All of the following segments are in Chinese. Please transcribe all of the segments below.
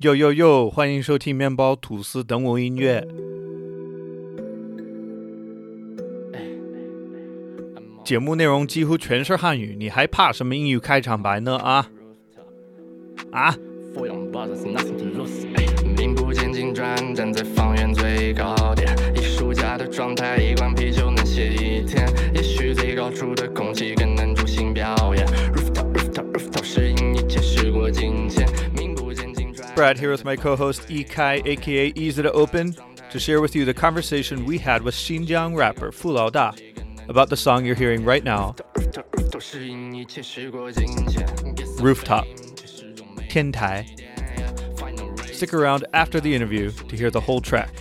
哟哟哟！欢迎收听面包吐司等我音乐。节目内容几乎全是汉语，你还怕什么英语开场白呢？啊啊！名不见经传，站在方圆最高点，艺术家的状态，一罐啤酒能写一天。也许最高处的空气更能助兴表演。Rooftop rooftop rooftop，适应一切时过境迁。Brad here with my co host Ekai, aka Easy to Open, to share with you the conversation we had with Xinjiang rapper Fu Da about the song you're hearing right now Rooftop. Tiantai. Stick around after the interview to hear the whole track.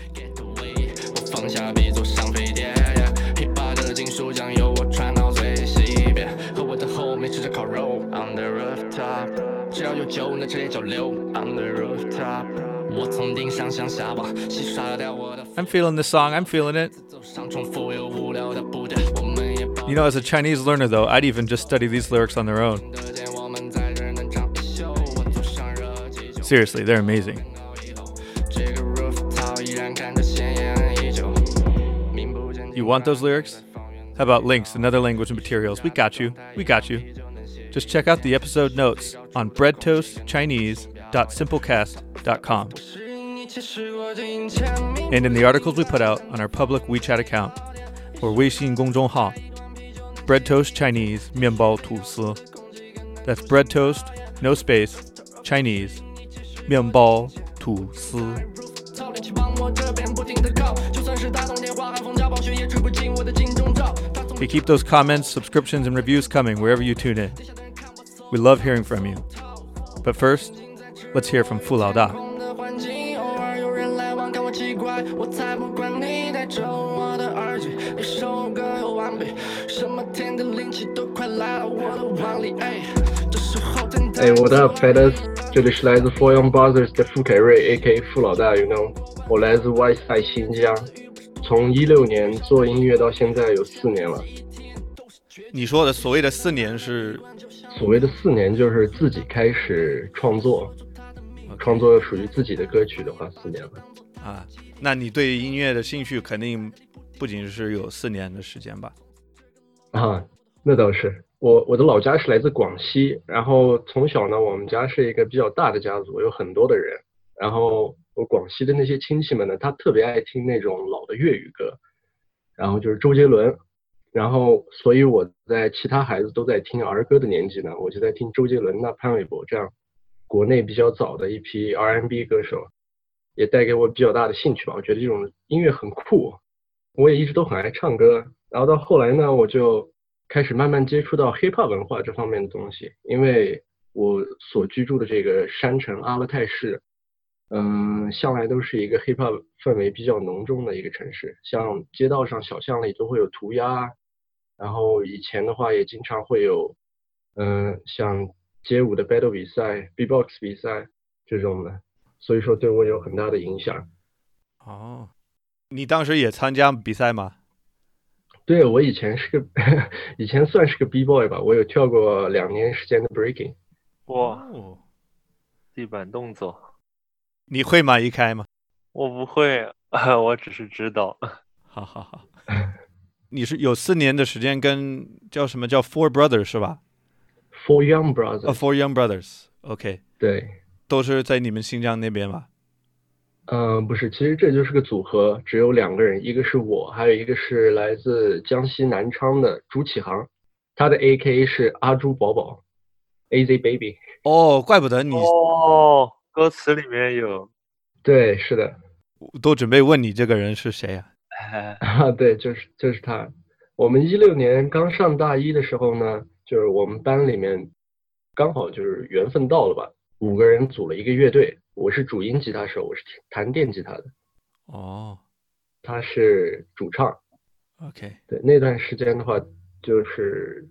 rooftop，只要有酒，那这也叫溜。On the rooftop，我从顶上向下望，洗刷掉我的 I'm feeling this song. I'm feeling it. 走上重复又无聊的步调。我们也不 You know, as a Chinese learner, though, I'd even just study these lyrics on their own. 得见我们在这儿能唱一宿。我坐上热气球。Seriously, they're amazing. 这个 rooftop 依然看着鲜艳依旧。名不见经 You want those lyrics? How about links and other language materials? We got you. We got you. Just check out the episode notes on breadtoastchinese.simplecast.com 适应一切时过境迁。 and in the articles we put out on our public WeChat account or Weixin 公众号 Bread Toast Chinese 面包吐司 That's bread toast, no space, Chinese 面包吐司。操练器往我这边不停地靠，就算是打通电话，寒风夹暴雪也吹不进我的金钟罩。他从 Hey, keep those comments, subscriptions, and reviews coming wherever you tune in. We love hearing from you. But first, let's hear from Fu Lao Da. 空的环境，偶尔有人来往，看我奇怪，我才不管你戴着我的耳机，一首歌有完笔，什么天的灵气都快来到我的碗里，哎，这时候真的。哎，What up, fellas？这里是来自 Four Young Brothers 的傅凯瑞，A.K. 傅老大，you know？我来自 White Side 新疆，从一六年做音乐到现在有四年了。你说的所谓的四年是 所谓的四年就是自己开始创作，创作属于自己的歌曲的话，四年了。啊？那你对音乐的兴趣肯定不仅是有四年的时间吧？啊，那倒是。我我的老家是来自广西，然后从小呢，我们家是一个比较大的家族，有很多的人。然后我广西的那些亲戚们呢，他特别爱听那种老的粤语歌，然后就是周杰伦。然后，所以我在其他孩子都在听儿歌的年纪呢，我就在听周杰伦呐、潘玮柏这样国内比较早的一批 R&B 歌手，也带给我比较大的兴趣吧。我觉得这种音乐很酷，我也一直都很爱唱歌。然后到后来呢，我就开始慢慢接触到 hip hop 文化这方面的东西，因为我所居住的这个山城阿勒泰市，嗯，向来都是一个 hip hop 氛围比较浓重的一个城市，像街道上小巷里都会有涂鸦，然后以前的话也经常会有，嗯，像街舞的 battle 比赛、B-box 比赛这种的，所以说对我有很大的影响。哦，你当时也参加比赛吗？对，我以前是个，以前算是个 B boy 吧，我有跳过两年时间的 breaking。哇，哦，地板动作，你会吗？一开吗？我不会，我只是知道。好好好。你是有四年的时间跟叫什么叫 Four Brothers 是吧？Four Young 哦、Brothers，、f o u r Young Brothers，OK，、对，都是在你们新疆那边吧？嗯、不是，其实这就是个组合，只有两个人，一个是我，还有一个是来自江西南昌的朱启航，他的 A.K. 是阿朱宝宝，A.Z. Baby。哦，怪不得你哦，歌词里面有，对，是的，都准备问你这个人是谁啊？哎，啊，对，就是就是他。我们一六年刚上大一的时候呢，就是我们班里面刚好就是缘分到了吧，五个人组了一个乐队，我是主音吉他手，我是弹电吉他的，哦他是主唱。，OK，对，那段时间的话，就是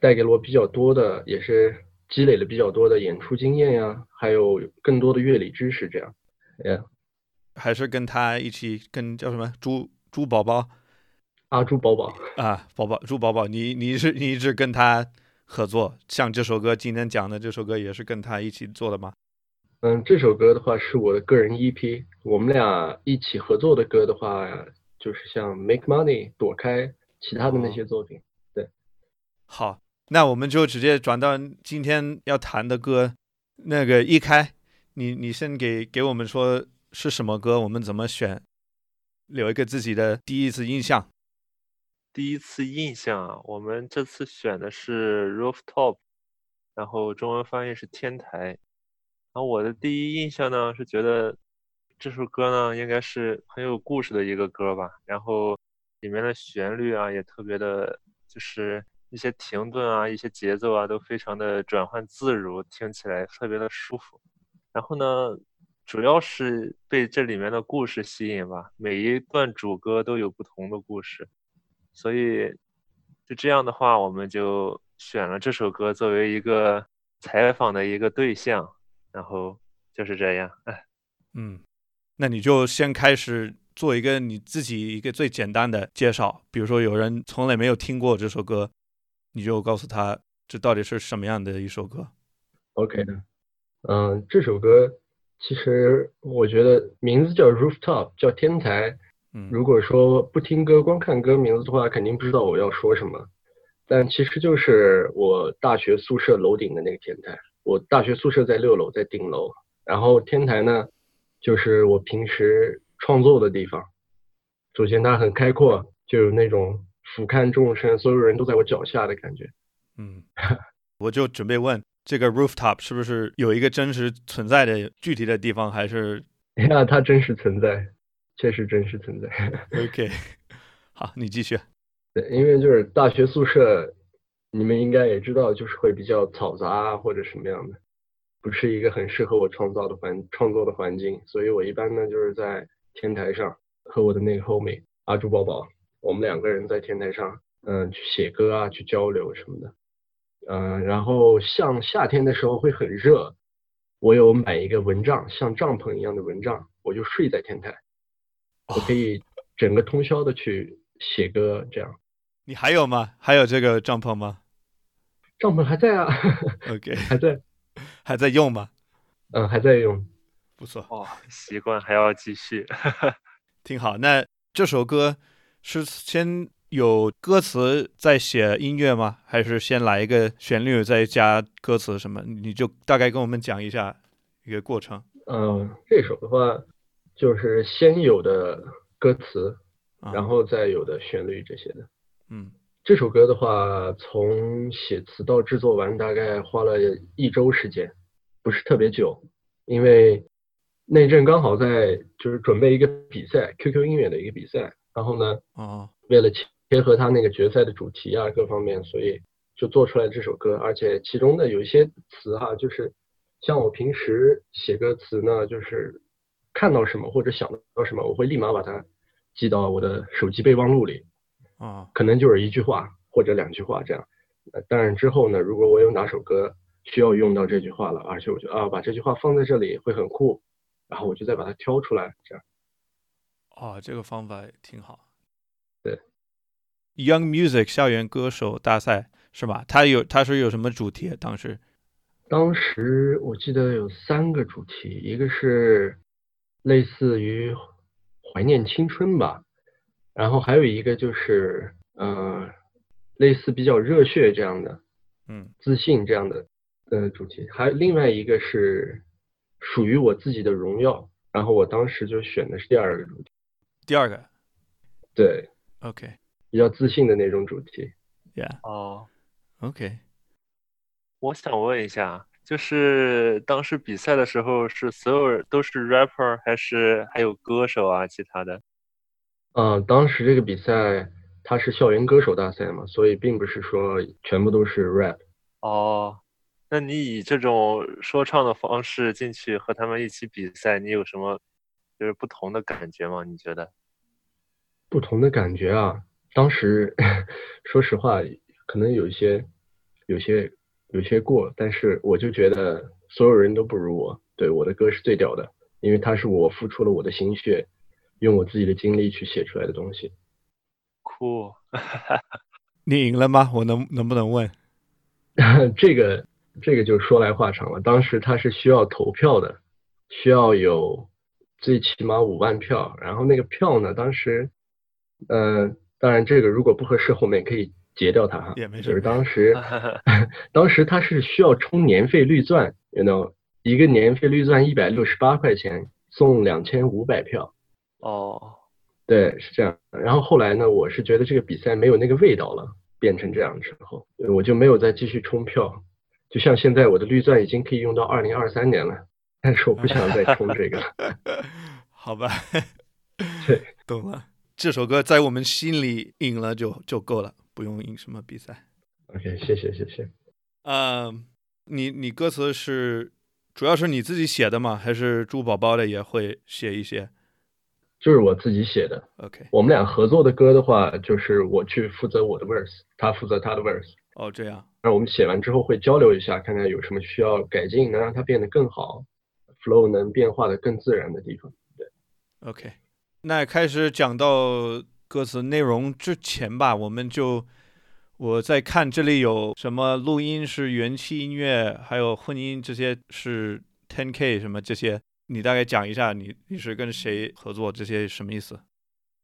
带给了我比较多的，也是积累了比较多的演出经验呀，还有更多的乐理知识，这样。Yeah，还是跟他一起跟叫什么猪猪宝宝啊，猪宝宝。啊，宝宝猪宝宝，你你是你一直跟他合作，像这首歌今天讲的这首歌也是跟他一起做的吗？嗯，这首歌的话是我的个人 EP，我们俩一起合作的歌的话，就是像 Make Money、躲开其他的那些作品。对好，那我们就直接转到今天要谈的歌，那个一开，你你先给给我们说是什么歌，我们怎么选，留一个自己的第一次印象。第一次印象啊，我们这次选的是 Rooftop，然后中文翻译是天台。然后我的第一印象呢是觉得这首歌呢应该是很有故事的一个歌吧，然后里面的旋律啊也特别的，就是一些停顿啊、一些节奏啊都非常的转换自如，听起来特别的舒服。然后呢，主要是被这里面的故事吸引吧，每一段主歌都有不同的故事。所以，就这样的话，我们就选了这首歌作为一个采访的一个对象，然后就是这样。哎嗯，那你就先开始做一个你自己一个最简单的介绍，比如说有人从来没有听过这首歌，你就告诉他这到底是什么样的一首歌。OK 的，嗯，这首歌其实我觉得名字叫 Rooftop，叫天台。嗯，如果说不听歌，光看歌名字的话，肯定不知道我要说什么。但其实就是我大学宿舍楼顶的那个天台。我大学宿舍在六楼，在顶楼，然后天台呢，就是我平时创作的地方。首先它很开阔，就有那种俯瞰众生，所有人都在我脚下的感觉。嗯，我就准备问这个 rooftop 是不是有一个真实存在的具体的地方，还是呀，它真实存在，确实真实存在。OK？好，你继续。对，因为就是大学宿舍，你们应该也知道，就是会比较嘈杂啊，或者什么样的，不是一个很适合我创造的环创作的环境，所以我一般呢就是在天台上和我的那个 homie 阿朱宝宝，我们两个人在天台上，嗯，去写歌啊，去交流什么的，嗯，然后像夏天的时候会很热，我有买一个蚊帐，像帐篷一样的蚊帐，我就睡在天台，我可以整个通宵的去写歌，这样。你还有吗？还有这个帐篷吗帐篷还在啊？OK，还在，还在用吗？嗯，还在用。不错，哦，习惯还要继续。挺好。那这首歌是先有歌词再写音乐吗？还是先来一个旋律再加歌词什么？你就大概跟我们讲一下一个过程。嗯，这首的话就是先有的歌词，啊、然后再有的旋律这些的。嗯这首歌的话，从写词到制作完大概花了一周时间，不是特别久，因为那阵刚好在就是准备一个比赛，QQ 音乐的一个比赛，然后呢，哦为了贴合他那个决赛的主题啊各方面，所以就做出来这首歌，而且其中的有一些词哈、就是像我平时写歌词呢，就是看到什么或者想到什么，我会立马把它记到我的手机备忘录里。啊可能就是一句话或者两句话这样。呃，当然之后呢，如果我有哪首歌需要用到这句话了，而且我觉得啊，把这句话放在这里会很酷，然后我就再把它挑出来，这样。哦，这个方法也挺好。对，Young Music 校园歌手大赛是吧？它有它是有什么主题？当时。当时我记得有三个主题，一个是类似于怀念青春吧，然后还有一个就是呃类似比较热血这样的，嗯。自信这样的呃主题，还有另外一个是属于我自己的荣耀，然后我当时就选的是第二个主题，第二个。对，OK 比较自信的那种主题。Yeah 哦，OK 我想问一下，就是当时比赛的时候，是所有人都是 rapper，还是还有歌手啊？其他的？嗯，当时这个比赛它是校园歌手大赛嘛，所以并不是说全部都是 rap。哦，那你以这种说唱的方式进去和他们一起比赛，你有什么就是不同的感觉吗？你觉得？不同的感觉啊，当时 说实话，可能有一些、有些、有些过，但是我就觉得所有人都不如我，对我的歌是最屌的，因为它是我付出了我的心血，用我自己的精力去写出来的东西。酷，你赢了吗？我能能不能问？这个这个就说来话长了，当时他是需要投票的，需要有最起码五万票，然后那个票呢，当时，呃，当然这个如果不合适，后面可以截掉它哈。也没事就是当时，当时它是需要充年费绿钻，you know，一个年费绿钻一百六十八块钱，送两千五百票。哦，对，是这样。然后后来呢，我是觉得这个比赛没有那个味道了，变成这样之后，我就没有再继续充票。就像现在我的绿钻已经可以用到二零二三年了，但是我不想再充这个。好吧，对，懂了。这首歌在我们心里赢了就就够了，不用赢什么比赛。OK，谢谢谢谢。呃，你你歌词是主要是你自己写的吗？还是猪宝宝的也会写一些就是我自己写的。？OK，我们俩合作的歌的话，就是我去负责我的 verse，他负责他的 verse。哦，这样。那我们写完之后会交流一下，看看有什么需要改进，能让它变得更好，flow 能变化的更自然的地方。对 OK，那开始讲到歌词内容之前吧，我们就我在看这里有什么录音是元气音乐，还有混音这些是 Ten K 什么这些，你大概讲一下你你是跟谁合作，这些什么意思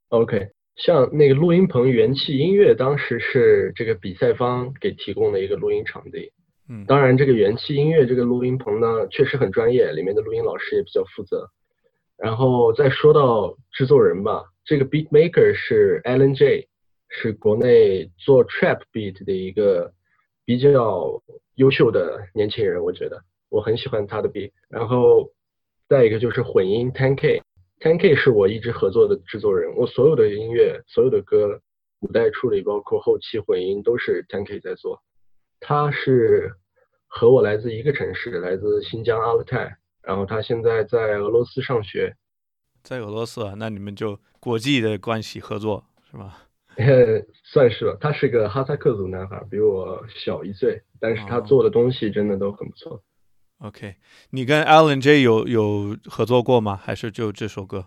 ？OK，像那个录音棚元气音乐，当时是这个比赛方给提供的一个录音场地。嗯，当然，这个元气音乐这个录音棚呢，确实很专业，里面的录音老师也比较负责。然后再说到制作人吧，这个 beat maker 是 Alan J，是国内做 trap beat 的一个比较优秀的年轻人，我觉得我很喜欢他的 beat。然后再一个就是混音 Ten K，Ten K 是我一直合作的制作人，我所有的音乐、所有的歌、母带处理，包括后期混音都是 Ten K 在做。他是和我来自一个城市，来自新疆阿勒泰，然后他现在在俄罗斯上学，在俄罗斯啊，那你们就国际的关系合作是吧？算是吧。他是个哈萨克族男孩，比我小一岁，但是他哦做的东西真的都很不错。OK，你跟 Alan J 有有合作过吗？还是就这首歌？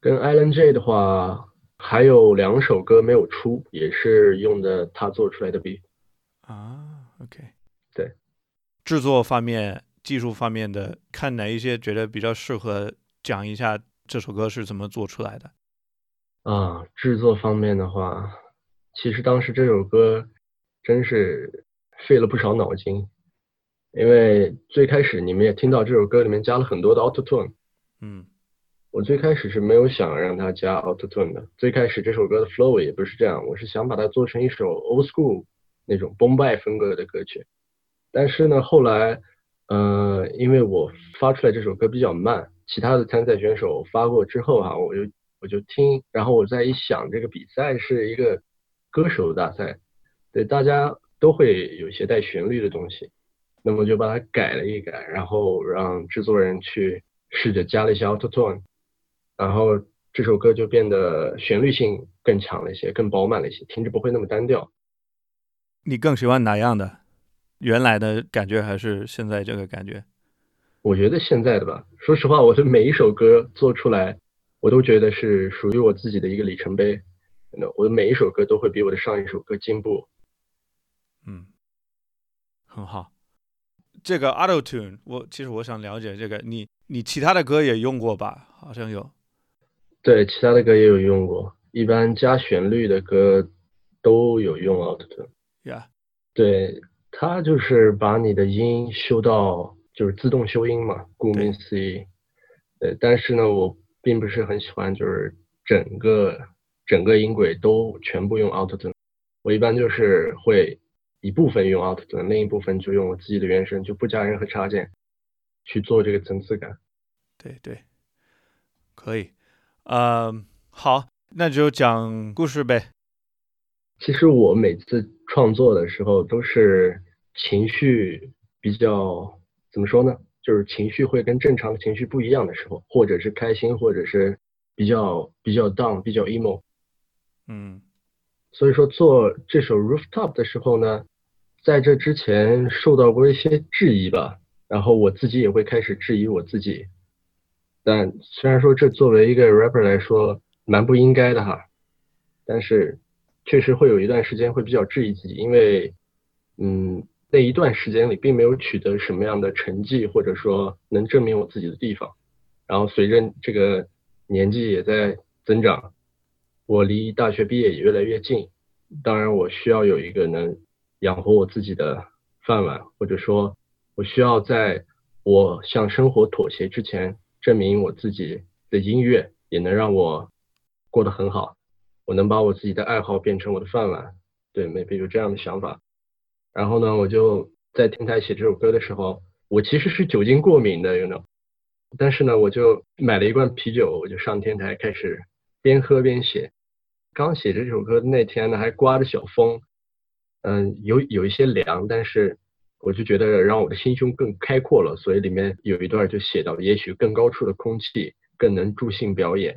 跟 Alan J 的话，还有两首歌没有出，也是用的他做出来的 beat。啊，OK，对，制作方面、技术方面的，看哪一些觉得比较适合讲一下这首歌是怎么做出来的。啊，制作方面的话，其实当时这首歌真是费了不少脑筋，因为最开始你们也听到这首歌里面加了很多的 auto tune，嗯。我最开始是没有想让它加 auto tune 的，最开始这首歌的 flow 也不是这样，我是想把它做成一首 old school 那种崩败风格的歌曲，但是呢，后来，呃，因为我发出来这首歌比较慢，其他的参赛选手发过之后哈、我就我就听，然后我再一想，这个比赛是一个歌手大赛，对，大家都会有一些带旋律的东西，那么就把它改了一改，然后让制作人去试着加了一些 auto tune，然后这首歌就变得旋律性更强了一些，更饱满了一些，听着不会那么单调。你更喜欢哪样的？原来的感觉还是现在这个感觉？我觉得现在的吧，说实话，我的每一首歌做出来，我都觉得是属于我自己的一个里程碑。那我的每一首歌都会比我的上一首歌进步。嗯，很好。这个 Auto Tune，我其实我想了解这个，你你其他的歌也用过吧？好像有。对，其他的歌也有用过，一般加旋律的歌都有用 Auto Tune。呀、对，它就是把你的音修到就是自动修音嘛，顾名思义。对，但是呢，我并不是很喜欢就是整个整个音轨都全部用 Auto Tune。我一般就是会一部分用 Auto Tune，另一部分就用我自己的原声，就不加任何插件去做这个层次感。对对，可以。呃，好，那就讲故事呗。其实我每次创作的时候都是情绪比较怎么说呢？就是情绪会跟正常的情绪不一样的时候，或者是开心，或者是比较比较 down、比较 emo。嗯所以说做这首 Rooftop 的时候呢，在这之前受到过一些质疑吧，然后我自己也会开始质疑我自己。但虽然说这作为一个 rapper 来说蛮不应该的哈，但是确实会有一段时间会比较质疑自己，因为嗯，那一段时间里并没有取得什么样的成绩，或者说能证明我自己的地方。然后随着这个年纪也在增长，我离大学毕业也越来越近。当然，我需要有一个能养活我自己的饭碗，或者说，我需要在我向生活妥协之前，证明我自己的音乐也能让我过得很好。我能把我自己的爱好变成我的饭碗，对，maybe 有这样的想法。然后呢，我就在天台写这首歌的时候，我其实是酒精过敏的，you know。但是呢，我就买了一罐啤酒，我就上天台开始边喝边写。刚写这首歌那天呢，还刮着小风，嗯，有有一些凉，但是我就觉得让我的心胸更开阔了，所以里面有一段就写到，也许更高处的空气更能助兴表演。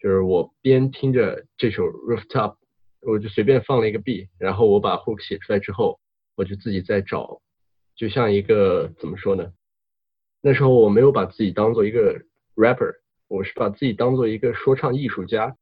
就是我边听着这首 Rooftop，我就随便放了一个 B，然后我把 hook 写出来之后，我就自己在找，就像一个怎么说呢？那时候我没有把自己当做一个 rapper，我是把自己当做一个说唱艺术家，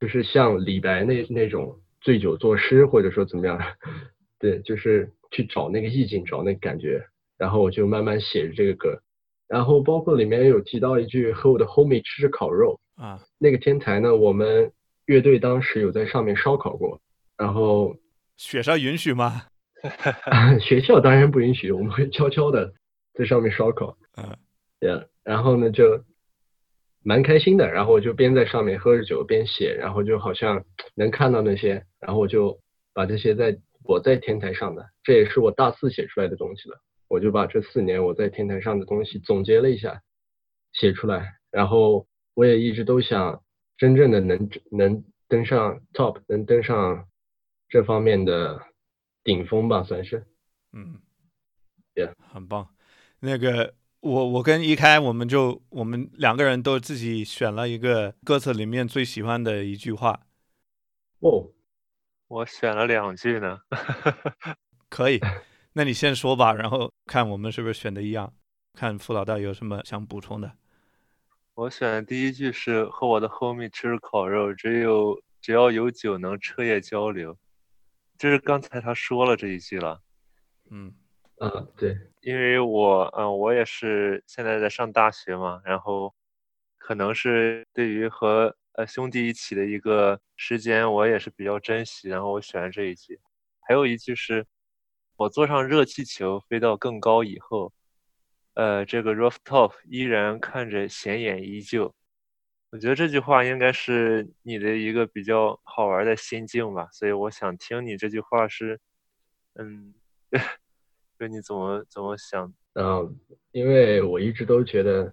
就是像李白那那种醉酒作诗，或者说怎么样，对，就是去找那个意境，找那个感觉，然后我就慢慢写着这个歌，然后包括里面有提到一句和我的 homie 吃着烤肉啊，那个天台呢，我们乐队当时有在上面烧烤过，然后雪山允许吗？学校当然不允许，我们会悄悄的 在上面烧烤。嗯，对，然后呢就蛮开心的，然后我就边在上面喝着酒边写，然后就好像能看到那些，然后我就把这些在我在天台上的，这也是我大四写出来的东西了，我就把这四年我在天台上的东西总结了一下，写出来，然后我也一直都想真正的能能登上 top，能登上这方面的顶峰吧，算是，嗯，Yeah，很棒，那个。我我跟一开，我们就我们两个人都自己选了一个歌词里面最喜欢的一句话。哦，我选了两句呢。可以，那你先说吧，然后看我们是不是选的一样，看傅老大有什么想补充的。我选的第一句是和我的 homie 吃烤肉，只有只要有酒能彻夜交流。这是刚才他说了这一句了。嗯。嗯，对，因为我，嗯，我也是现在在上大学嘛，然后可能是对于和呃兄弟一起的一个时间，我也是比较珍惜，然后我选了这一句。还有一句是，我坐上热气球飞到更高以后，呃，这个 rooftop 依然看着显眼依旧。我觉得这句话应该是你的一个比较好玩的心境吧，所以我想听你这句话是，嗯。就你怎么怎么想？嗯，因为我一直都觉得，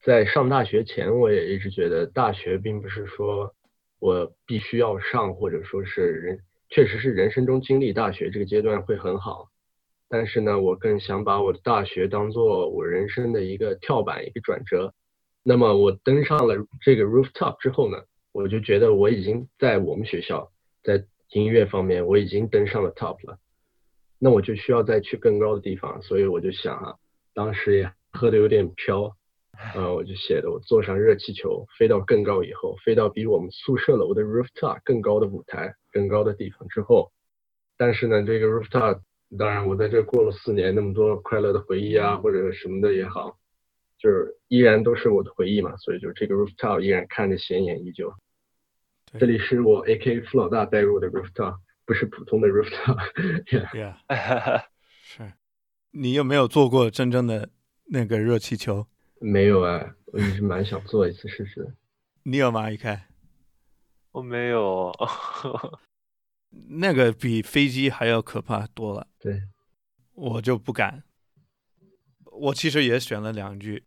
在上大学前，我也一直觉得大学并不是说我必须要上，或者说是人确实是人生中经历大学这个阶段会很好。但是呢，我更想把我的大学当做我人生的一个跳板，一个转折。那么我登上了这个 rooftop 之后呢，我就觉得我已经在我们学校在音乐方面我已经登上了 top 了。那我就需要再去更高的地方，所以我就想啊，当时也喝的有点飘，呃，我就写的我坐上热气球飞到更高以后，飞到比我们宿舍楼的 rooftop 更高的舞台、更高的地方之后，但是呢，这个 rooftop 当然我在这过了四年，那么多快乐的回忆啊，或者什么的也好，就是依然都是我的回忆嘛，所以就这个 rooftop 依然看着显眼依旧。这里是我 A.K. 傅老大带入的 rooftop。不是普通的 rooftop，yeah，是。你有没有坐过真正的那个热气球？没有啊，我一直蛮想坐一次试试。你有吗？一开，我没有。那个比飞机还要可怕多了。对，我就不敢。我其实也选了两句。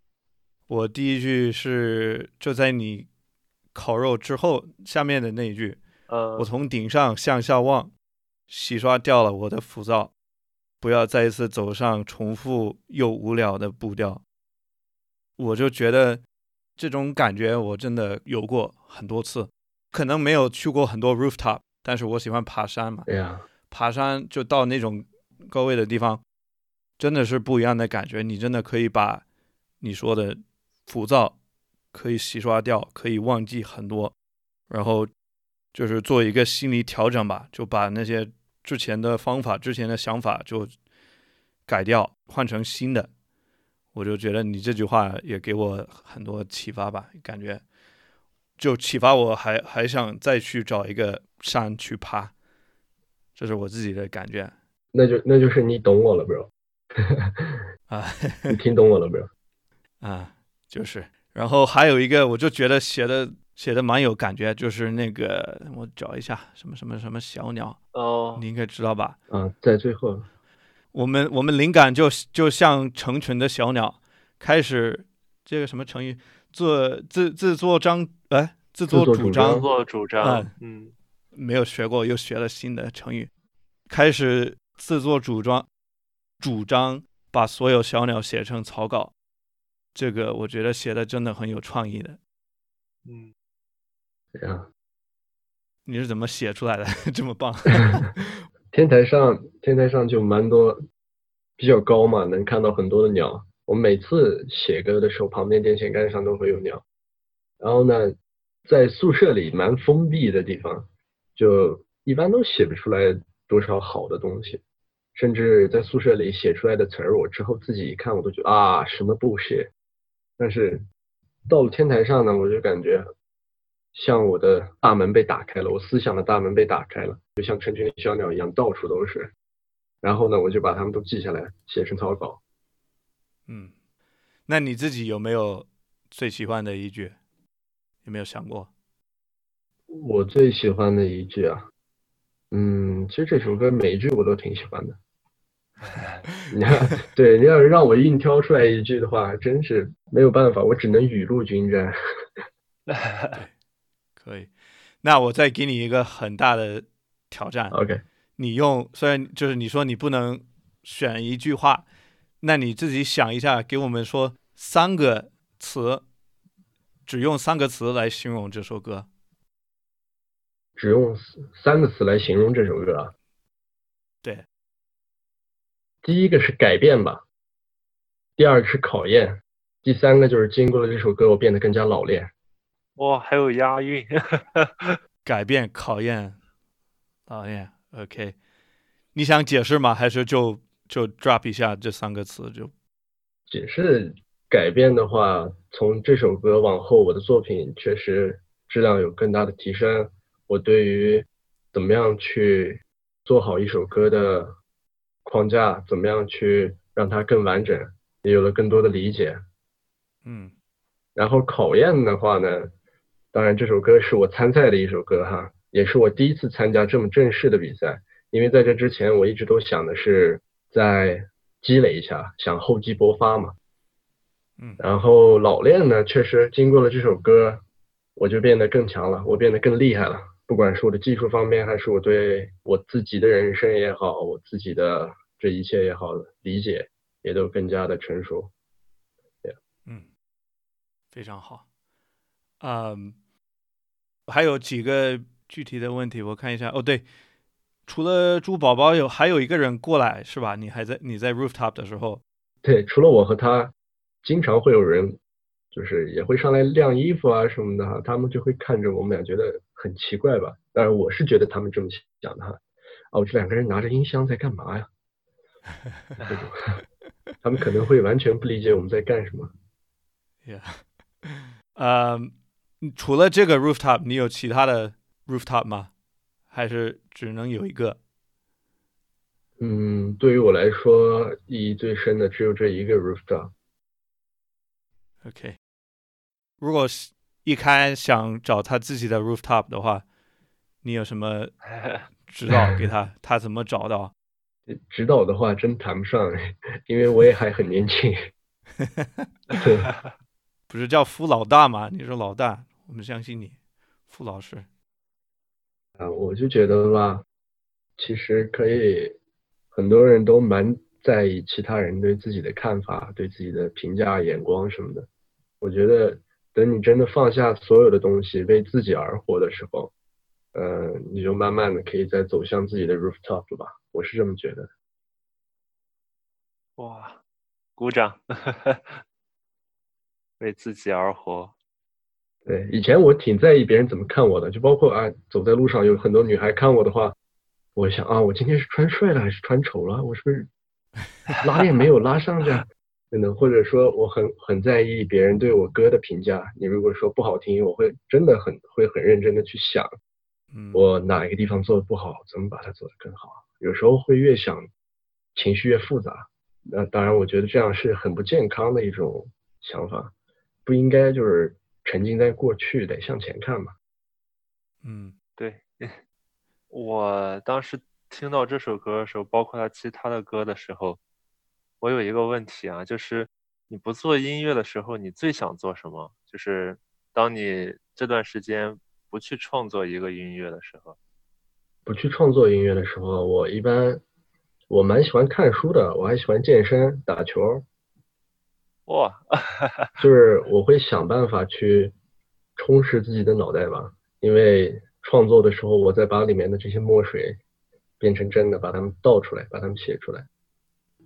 我第一句是就在你烤肉之后下面的那一句。呃，我从顶上向下望，洗刷掉了我的浮躁，不要再一次走上重复又无聊的步调。我就觉得这种感觉我真的有过很多次，可能没有去过很多 rooftop，但是我喜欢爬山嘛。对呀，爬山就到那种高位的地方，真的是不一样的感觉。你真的可以把你说的浮躁可以洗刷掉，可以忘记很多，然后。就是做一个心理调整吧，就把那些之前的方法、之前的想法就改掉，换成新的。我就觉得你这句话也给我很多启发吧，感觉就启发我还还想再去找一个山去爬，这是我自己的感觉那就那就是你懂我了，bro。啊 你听懂我了，bro。啊，就是。然后还有一个，我就觉得写的写的蛮有感觉，就是那个我找一下什么什么什么小鸟，哦，你应该知道吧？啊，在最后，我们我们灵感就就像成群的小鸟，开始这个什么成语，做自自作张哎自作主主张。自作主张嗯，嗯，没有学过，又学了新的成语，开始自作主张，主张把所有小鸟写成草稿，这个我觉得写的真的很有创意的。嗯，对啊。你是怎么写出来的？这么棒？天台上，天台上就蛮多，比较高嘛，能看到很多的鸟。我每次写歌的时候，旁边电线杆上都会有鸟。然后呢，在宿舍里蛮封闭的地方，就一般都写不出来多少好的东西，甚至在宿舍里写出来的词儿，我之后自己一看，我都觉得啊，什么不写。但是到了天台上呢，我就感觉像我的大门被打开了，我思想的大门被打开了。就像成群的小鸟一样，到处都是。然后呢，我就把它们都记下来，写成草稿。嗯，那你自己有没有最喜欢的一句？有没有想过？我最喜欢的一句啊，嗯，其实这首歌每一句我都挺喜欢的。你看，对，你要是让我硬挑出来一句的话，真是没有办法，我只能雨露均沾。可以。那我再给你一个很大的挑战，OK，你用虽然就是你说你不能选一句话，那你自己想一下，给我们说三个词，只用三个词来形容这首歌。只用三个词来形容这首歌啊。对，第一个是改变吧，第二个是考验，第三个就是经过了这首歌，我变得更加老练。哇，还有押韵，改变、考验、讨厌。OK，你想解释吗？还是就就 drop 一下这三个词就？解释改变的话，从这首歌往后，我的作品确实质量有更大的提升。我对于怎么样去做好一首歌的框架，怎么样去让它更完整，也有了更多的理解。嗯然后考验的话呢，当然这首歌是我参赛的一首歌哈，也是我第一次参加这么正式的比赛。因为在这之前，我一直都想的是再积累一下，想厚积薄发嘛。嗯然后老练呢，确实经过了这首歌，我就变得更强了，我变得更厉害了。不管是我的技术方面，还是我对我自己的人生也好，我自己的这一切也好，理解也都更加的成熟。嗯，非常好。嗯，还有几个具体的问题，我看一下。哦，对，除了猪宝宝有还有一个人过来是吧？你还在你在 rooftop 的时候，对，除了我和他，经常会有人，就是也会上来晾衣服啊什么的哈，他们就会看着我们俩觉得很奇怪吧。当然我是觉得他们这么想的哈。哦，这两个人拿着音箱在干嘛呀？这种，他们可能会完全不理解我们在干什么。Yeah，呃，除了这个 rooftop，你有其他的 rooftop 吗？还是只能有一个？嗯，对于我来说，意义最深的只有这一个 rooftop。OK，如果是一开想找他自己的 rooftop 的话，你有什么 指导给他？他怎么找到？指导的话真谈不上，因为我也还很年轻。对，不是叫傅老大吗？你说老大，我们相信你，傅老师。啊，我就觉得吧，其实可以，很多人都蛮在意其他人对自己的看法、对自己的评价、眼光什么的。我觉得，等你真的放下所有的东西，为自己而活的时候，呃，你就慢慢的可以再走向自己的 rooftop 了吧。我是这么觉得。哇，鼓掌，为自己而活。对，以前我挺在意别人怎么看我的，就包括啊，走在路上有很多女孩看我的话，我想啊，我今天是穿帅了还是穿丑了？我是不是拉链没有拉上这样，可能或者说我很很在意别人对我歌的评价。你如果说不好听，我会真的很会很认真的去想，嗯，我哪一个地方做的不好，怎么把它做得更好。有时候会越想，情绪越复杂。那当然，我觉得这样是很不健康的一种想法，不应该就是沉浸在过去，得向前看嘛。嗯对，我当时听到这首歌的时候，包括他其他的歌的时候，我有一个问题啊，就是你不做音乐的时候，你最想做什么？就是当你这段时间不去创作一个音乐的时候，不去创作音乐的时候，我一般我蛮喜欢看书的，我还喜欢健身、打球，哇，就是我会想办法去充实自己的脑袋吧。因为创作的时候，我再把里面的这些墨水变成真的，把它们倒出来，把它们写出来。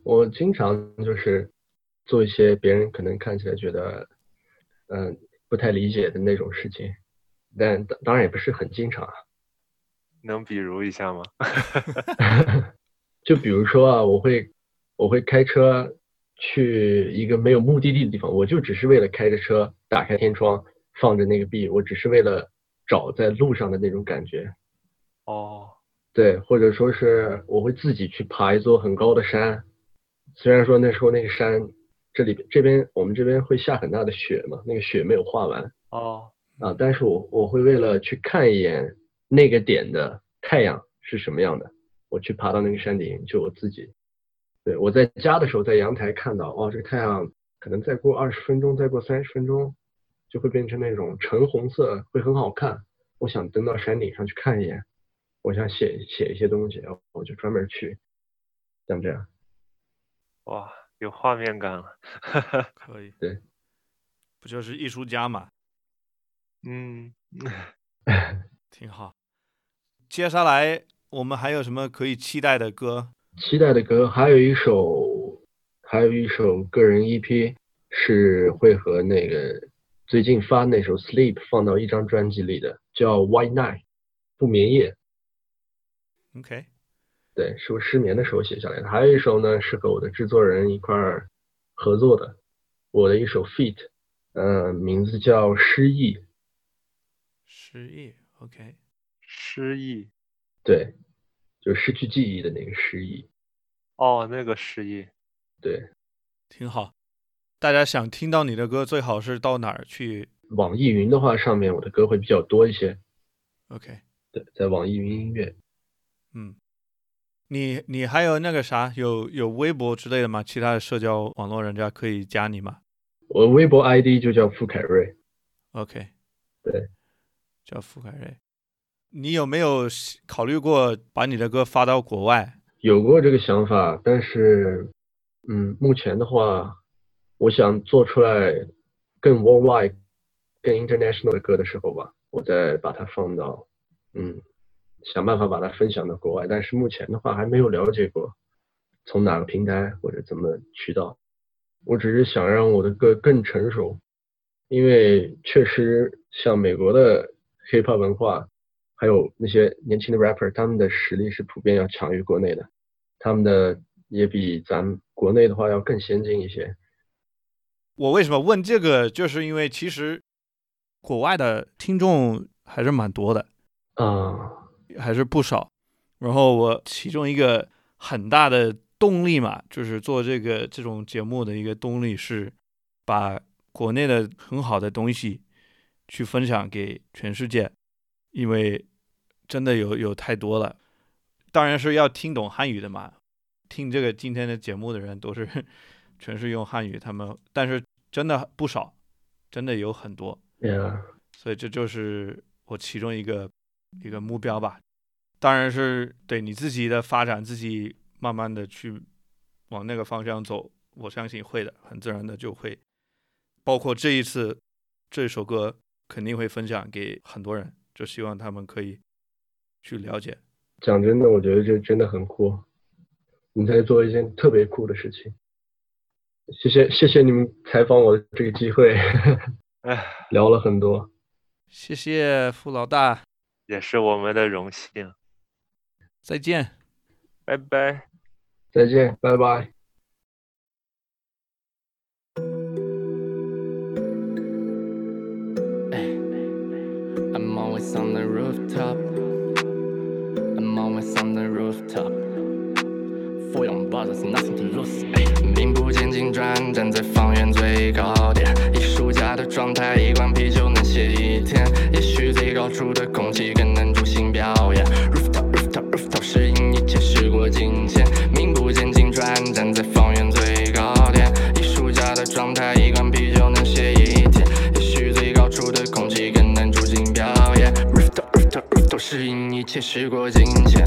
我经常就是做一些别人可能看起来觉得嗯、不太理解的那种事情，但当当然也不是很经常啊。能比如一下吗？就比如说啊，我会我会开车去一个没有目的地的地方，我就只是为了开着车，打开天窗，放着那个币我只是为了找在路上的那种感觉。哦，对，或者说是我会自己去爬一座很高的山，虽然说那时候那个山这里这边我们这边会下很大的雪嘛，那个雪没有化完哦，啊，但是我我会为了去看一眼那个点的太阳是什么样的，我去爬到那个山顶，就我自己。对，我在家的时候在阳台看到，哦，这个太阳可能再过二十分钟，再过三十分钟，就会变成那种橙红色，会很好看。我想登到山顶上去看一眼，我想写写一些东西，然后我就专门去，像这样。哇，有画面感了。可以，对，不就是艺术家嘛，嗯，挺好。接下来我们还有什么可以期待的歌？期待的歌还有一首，还有一首个人 EP 是会和那个最近发那首《Sleep》放到一张专辑里的，叫《White Night》，不眠夜。OK，对，是我失眠的时候写下来的。还有一首呢，是和我的制作人一块儿合作的，我的一首 feat，呃，名字叫《失忆》。失忆。OK，失忆。对，就失去记忆的那个失忆。哦，那个失忆。对，挺好。大家想听到你的歌，最好是到哪儿去网易云的话，上面我的歌会比较多一些。？OK，对，在网易云音乐。嗯，你你还有那个啥，有有微博之类的吗？其他的社交网络人家可以加你吗我微博 ID 就叫傅凯瑞。？OK，对，叫傅凯瑞。你有没有考虑过把你的歌发到国外？有过这个想法，但是，嗯，目前的话，我想做出来更 worldwide、更 international 的歌的时候吧，我再把它放到，嗯，想办法把它分享到国外。但是目前的话，还没有了解过从哪个平台或者怎么渠道。我只是想让我的歌更成熟，因为确实像美国的 hip hop 文化。还有那些年轻的 rapper，他们的实力是普遍要强于国内的，他们的也比咱们国内的话要更先进一些。我为什么问这个？就是因为其实国外的听众还是蛮多的，啊，还是不少。然后我其中一个很大的动力嘛，就是做这个这种节目的一个动力是把国内的很好的东西去分享给全世界，因为真的有有太多了。当然是要听懂汉语的嘛，听这个今天的节目的人都是 全是用汉语，他们但是真的不少，真的有很多。Yeah，所以这就是我其中一个一个目标吧。当然是对你自己的发展，自己慢慢的去往那个方向走，我相信会的，很自然的就会。包括这一次这首歌肯定会分享给很多人，就希望他们可以去了解。讲真的，我觉得这真的很酷，你在做一件特别酷的事情。谢谢谢谢你们采访我的这个机会，哎，聊了很多。谢谢付老大，也是我们的荣幸。再见，拜拜，再见，拜拜。On the rooftop, I'm always on the rooftop. 并不仅仅，站在方圆最高点。艺术家的状态，一罐啤酒能写一天。最高处的空气更能助兴表演。Rooftop, rooftop, rooftop，适应一切时过境迁。名不见经传，站在方圆最高点。艺术家的状态，一罐啤酒能歇一天。也许最高处的空气更能助兴表演。Rooftop, rooftop, rooftop，适应一切时过境迁。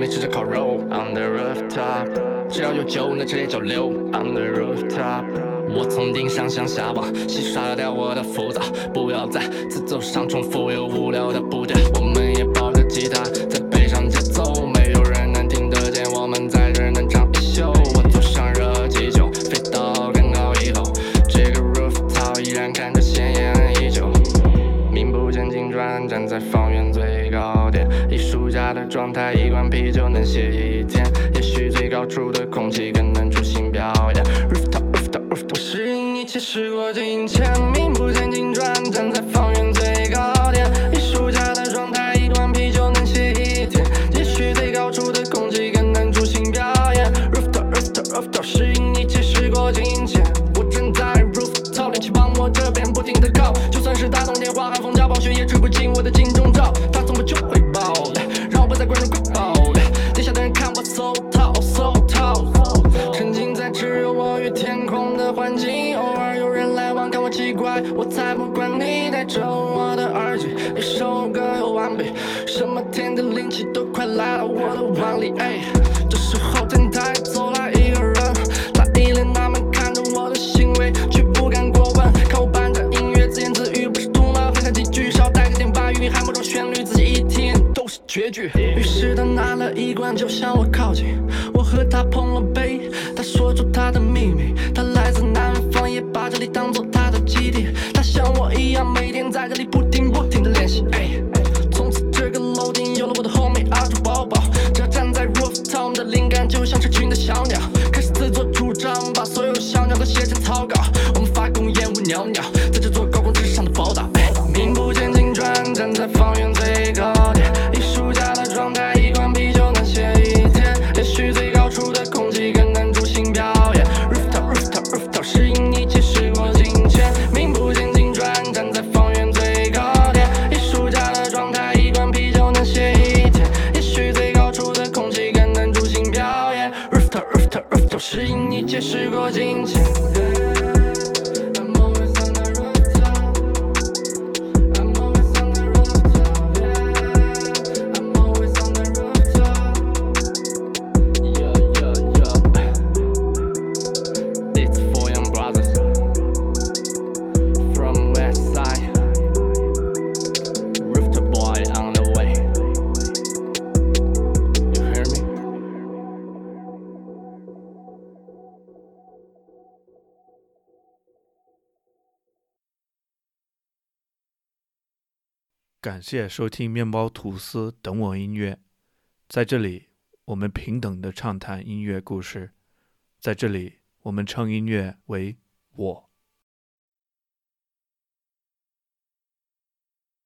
没吃着烤肉。On the rooftop，只要有酒，那这也叫溜。On the rooftop。我从顶上向下望，洗刷掉我的浮躁，不要在词奏上重复又无聊的步调。我们也抱着吉他，在背上节奏，没有人能听得见，我们在这能唱一宿。我坐上热气球，飞到更高以后，这个 rooftop 依然看着鲜艳依旧。名不见经传，站在方圆最高点。艺术家的状态，许最高处的空气更能出新表演。Rooftop, rooftop, rooftop，适应一切时过境迁。才不管你戴着我的耳机，一首歌又完毕，什么天地灵气都快来到我的碗里。哎，这时候天台走来一个人，他一脸纳闷看着我的行为，却不敢过问。看我伴着音乐自言自语，不是吐了，分享几句，少带个点把语还某种旋律，自己一听都是绝句。于是他拿了一罐酒向我靠近，我和他碰了杯，感谢收听面包吐司等我音乐，在这里我们平等的畅谈音乐故事，在这里我们称音乐为我。